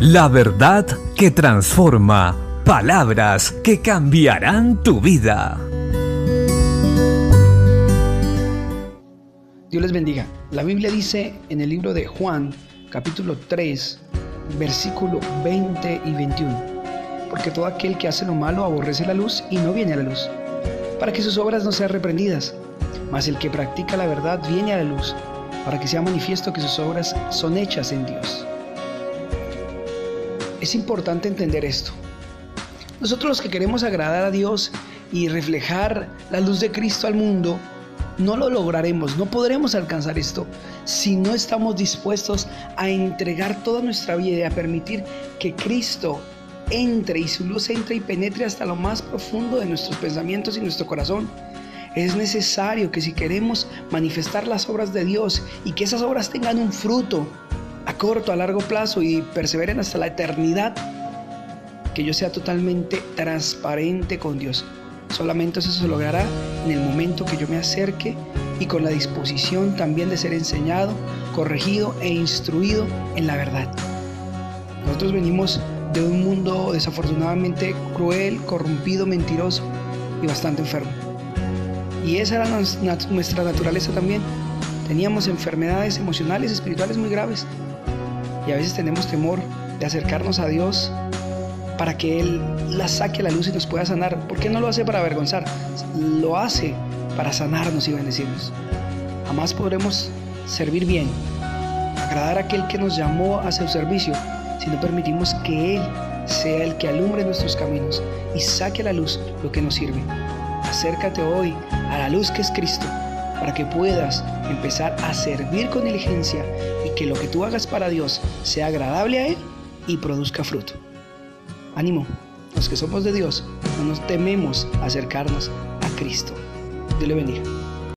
La verdad que transforma. Palabras que cambiarán tu vida. Dios les bendiga. La Biblia dice en el libro de Juan, capítulo 3, versículo 20 y 21. Porque todo aquel que hace lo malo aborrece la luz y no viene a la luz, para que sus obras no sean reprendidas. Mas el que practica la verdad viene a la luz, para que sea manifiesto que sus obras son hechas en Dios. Es importante entender esto. Nosotros los que queremos agradar a Dios y reflejar la luz de Cristo al mundo, no lo lograremos, no podremos alcanzar esto si no estamos dispuestos a entregar toda nuestra vida y a permitir que Cristo entre y su luz entre y penetre hasta lo más profundo de nuestros pensamientos y nuestro corazón. Es necesario que si queremos manifestar las obras de Dios y que esas obras tengan un fruto corto, a largo plazo y perseveren hasta la eternidad, que yo sea totalmente transparente con Dios. Solamente eso se logrará en el momento que yo me acerque y con la disposición también de ser enseñado, corregido e instruido en la verdad. Nosotros venimos de un mundo desafortunadamente cruel, corrompido, mentiroso y bastante enfermo. Y esa era nuestra naturaleza también. Teníamos enfermedades emocionales, espirituales muy graves. Y a veces tenemos temor de acercarnos a Dios para que Él la saque a la luz y nos pueda sanar. ¿Por qué no lo hace para avergonzar? Lo hace para sanarnos y bendecirnos. Jamás podremos servir bien, agradar a aquel que nos llamó a su servicio, si no permitimos que Él sea el que alumbre nuestros caminos y saque a la luz lo que nos sirve. Acércate hoy a la luz que es Cristo para que puedas empezar a servir con diligencia y que lo que tú hagas para Dios sea agradable a Él y produzca fruto. Ánimo, los que somos de Dios no nos tememos acercarnos a Cristo. Dios le bendiga.